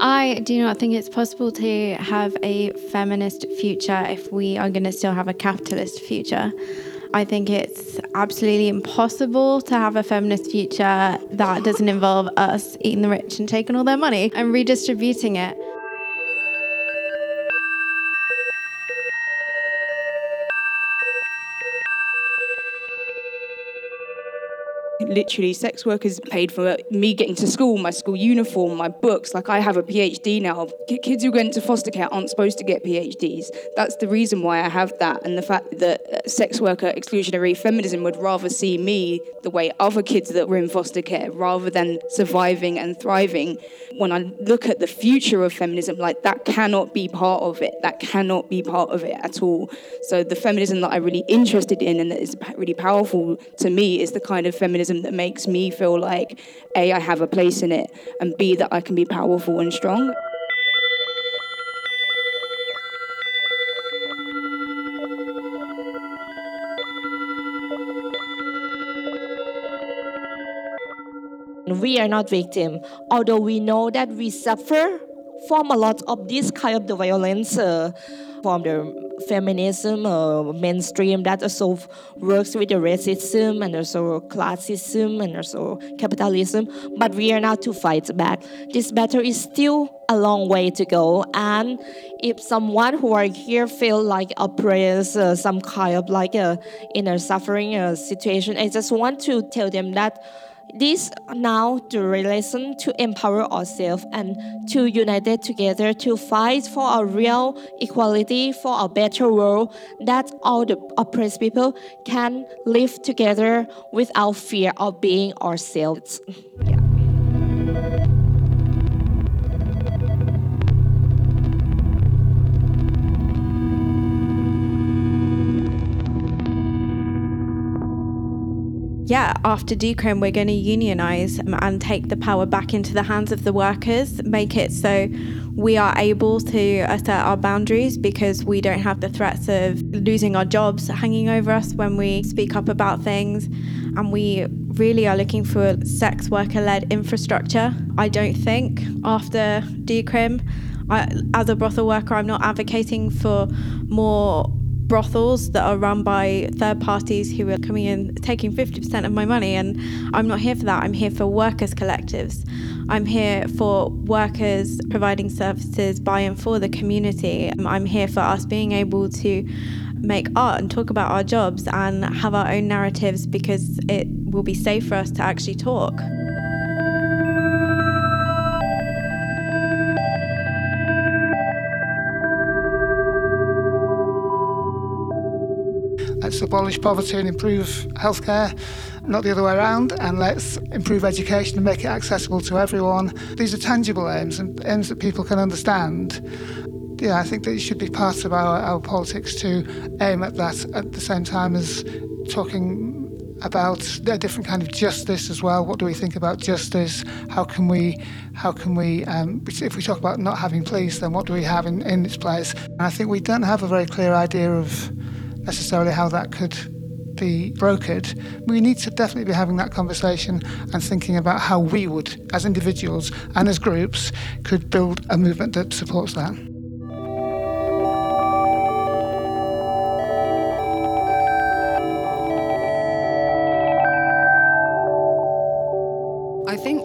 I do not think it's possible to have a feminist future if we are going to still have a capitalist future. I think it's absolutely impossible to have a feminist future that doesn't involve us eating the rich and taking all their money and redistributing it. Literally sex workers paid for me getting to school, my school uniform, my books. Like I have a PhD now. Kids who go into foster care aren't supposed to get PhDs. That's the reason why I have that, and the fact that uh, sex worker exclusionary feminism would rather see me the way other kids that were in foster care, rather than surviving and thriving. When I look at the future of feminism, like that cannot be part of it. That cannot be part of it at all. So the feminism that I'm really interested in and that is really powerful to me is the kind of feminism that makes me feel like A, I have a place in it, and B, that I can be powerful and strong. We are not victim, although we know that we suffer from a lot of this kind of the violence uh, from the feminism uh, mainstream that also works with the racism and also classism and also capitalism. But we are not to fight back. This battle is still a long way to go. And if someone who are here feel like oppressed, uh, some kind of like a inner suffering uh, situation, I just want to tell them that this now the relation to empower ourselves and to unite together to fight for a real equality, for a better world that all the oppressed people can live together without fear of being ourselves. Yeah. yeah, after decrim, we're going to unionize and take the power back into the hands of the workers, make it so we are able to assert our boundaries because we don't have the threats of losing our jobs hanging over us when we speak up about things. And we really are looking for sex worker led infrastructure. I don't think after decrim, I, as a brothel worker, I'm not advocating for more brothels that are run by third parties who are coming in taking 50% of my money and I'm not here for that. I'm here for workers collectives. I'm here for workers providing services by and for the community. I'm here for us being able to make art and talk about our jobs and have our own narratives because it will be safe for us to actually talk. Let's abolish poverty and improve healthcare, not the other way around, and let's improve education and make it accessible to everyone. These are tangible aims and aims that people can understand. Yeah, I think that it should be part of our, our politics to aim at that at the same time as talking about a different kind of justice as well. What do we think about justice? How can we, how can we, um, if we talk about not having police, then what do we have in, in its place? And I think we don't have a very clear idea of necessarily how that could be brokered. We need to definitely be having that conversation and thinking about how we would, as individuals and as groups, could build a movement that supports that.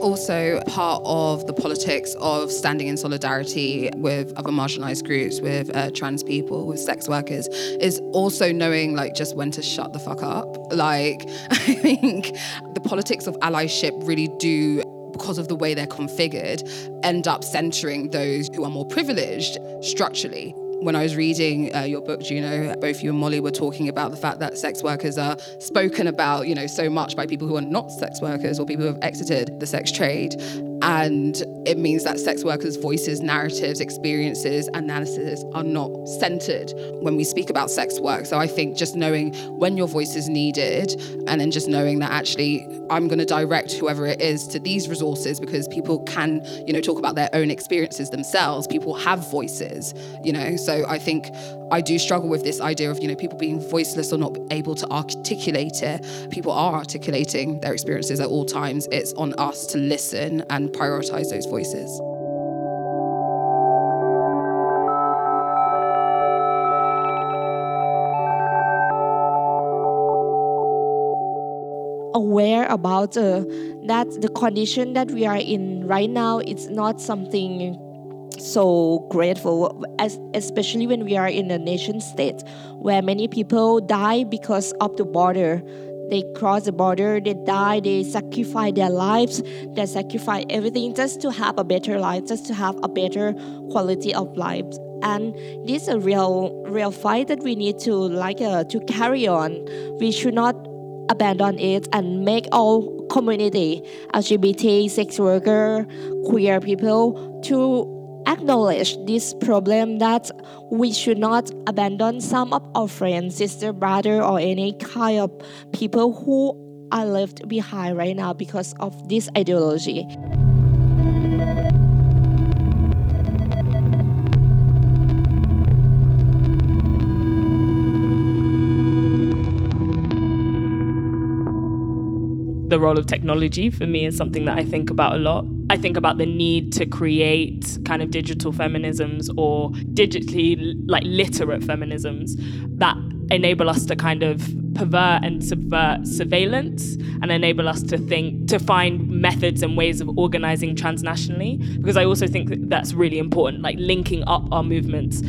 Also part of the politics of standing in solidarity with other marginalized groups, with uh, trans people, with sex workers, is also knowing like just when to shut the fuck up. Like, I think the politics of allyship really do because of the way they're configured, end up centering those who are more privileged structurally when I was reading uh, your book, Juno, both you and Molly were talking about the fact that sex workers are spoken about, you know, so much by people who are not sex workers or people who have exited the sex trade. And it means that sex workers' voices, narratives, experiences, analysis are not centered when we speak about sex work. So I think just knowing when your voice is needed and then just knowing that actually I'm going to direct whoever it is to these resources because people can, you know, talk about their own experiences themselves. People have voices, you know. So I think I do struggle with this idea of, you know, people being voiceless or not able to articulate it. People are articulating their experiences at all times. It's on us to listen and prioritize those voices. aware about uh, that the condition that we are in right now it's not something so grateful as especially when we are in a nation state where many people die because of the border they cross the border they die they sacrifice their lives they sacrifice everything just to have a better life just to have a better quality of life and this is a real real fight that we need to like uh, to carry on. We should not abandon it and make all community lgbt sex worker queer people to acknowledge this problem that we should not abandon some of our friends sister brother or any kind of people who are left behind right now because of this ideology the role of technology for me is something that I think about a lot. I think about the need to create kind of digital feminisms or digitally like literate feminisms that enable us to kind of pervert and subvert surveillance and enable us to think to find methods and ways of organizing transnationally. Because i also think that that's really important like linking up our movements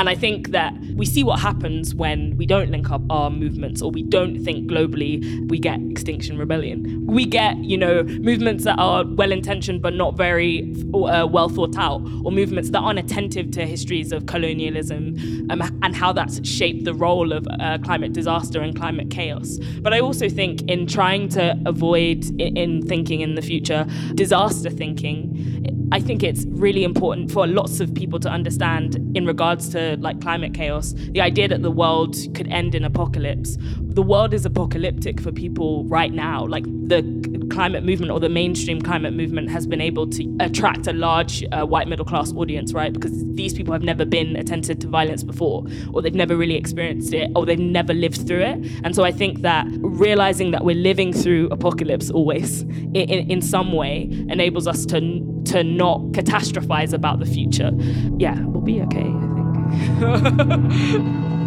and I think that we see what happens when we don't link up our movements or we don't think globally, we get Extinction Rebellion. We get, you know, movements that are well intentioned but not very uh, well thought out, or movements that aren't attentive to histories of colonialism um, and how that's shaped the role of uh, climate disaster and climate chaos. But I also think in trying to avoid, in, in thinking in the future, disaster thinking, I think it's really important for lots of people to understand in regards to like climate chaos, the idea that the world could end in apocalypse. The world is apocalyptic for people right now. Like the climate movement or the mainstream climate movement has been able to attract a large uh, white middle class audience, right? Because these people have never been attentive to violence before, or they've never really experienced it, or they've never lived through it. And so I think that realizing that we're living through apocalypse always in, in, in some way enables us to to not catastrophize about the future. Yeah, we'll be okay, I think.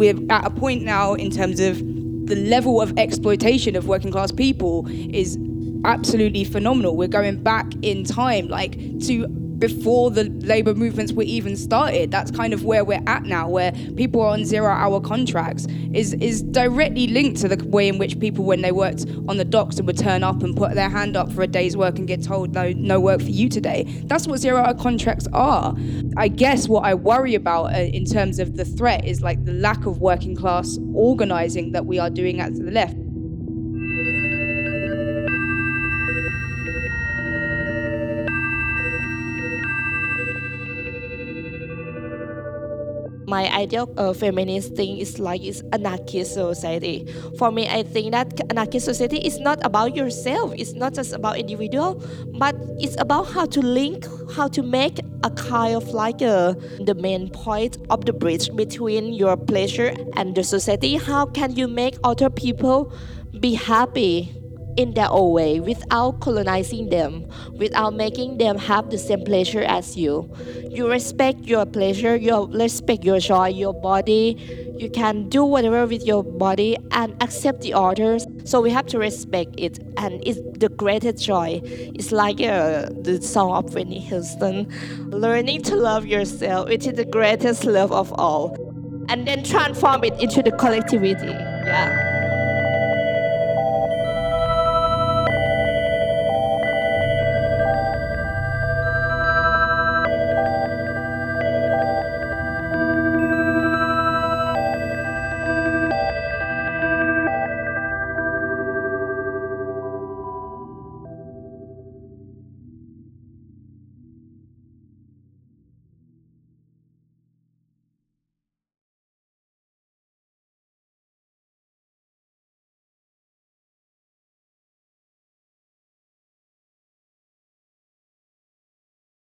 we're at a point now in terms of the level of exploitation of working class people is absolutely phenomenal. We're going back in time, like to before the labor movements were even started. That's kind of where we're at now, where people are on zero-hour contracts. is is directly linked to the way in which people, when they worked on the docks, and would turn up and put their hand up for a day's work and get told no no work for you today. That's what zero-hour contracts are. I guess what I worry about uh, in terms of the threat is like the lack of working class organizing that we are doing at the left. My ideal uh, feminist thing is like is anarchist society. For me, I think that anarchist society is not about yourself. It's not just about individual, but it's about how to link, how to make a kind of like a, uh, the main point of the bridge between your pleasure and the society. How can you make other people be happy? In their own way without colonizing them, without making them have the same pleasure as you. You respect your pleasure, you respect your joy, your body. You can do whatever with your body and accept the others. So we have to respect it, and it's the greatest joy. It's like uh, the song of Whitney Houston, learning to love yourself, which is the greatest love of all, and then transform it into the collectivity. Yeah.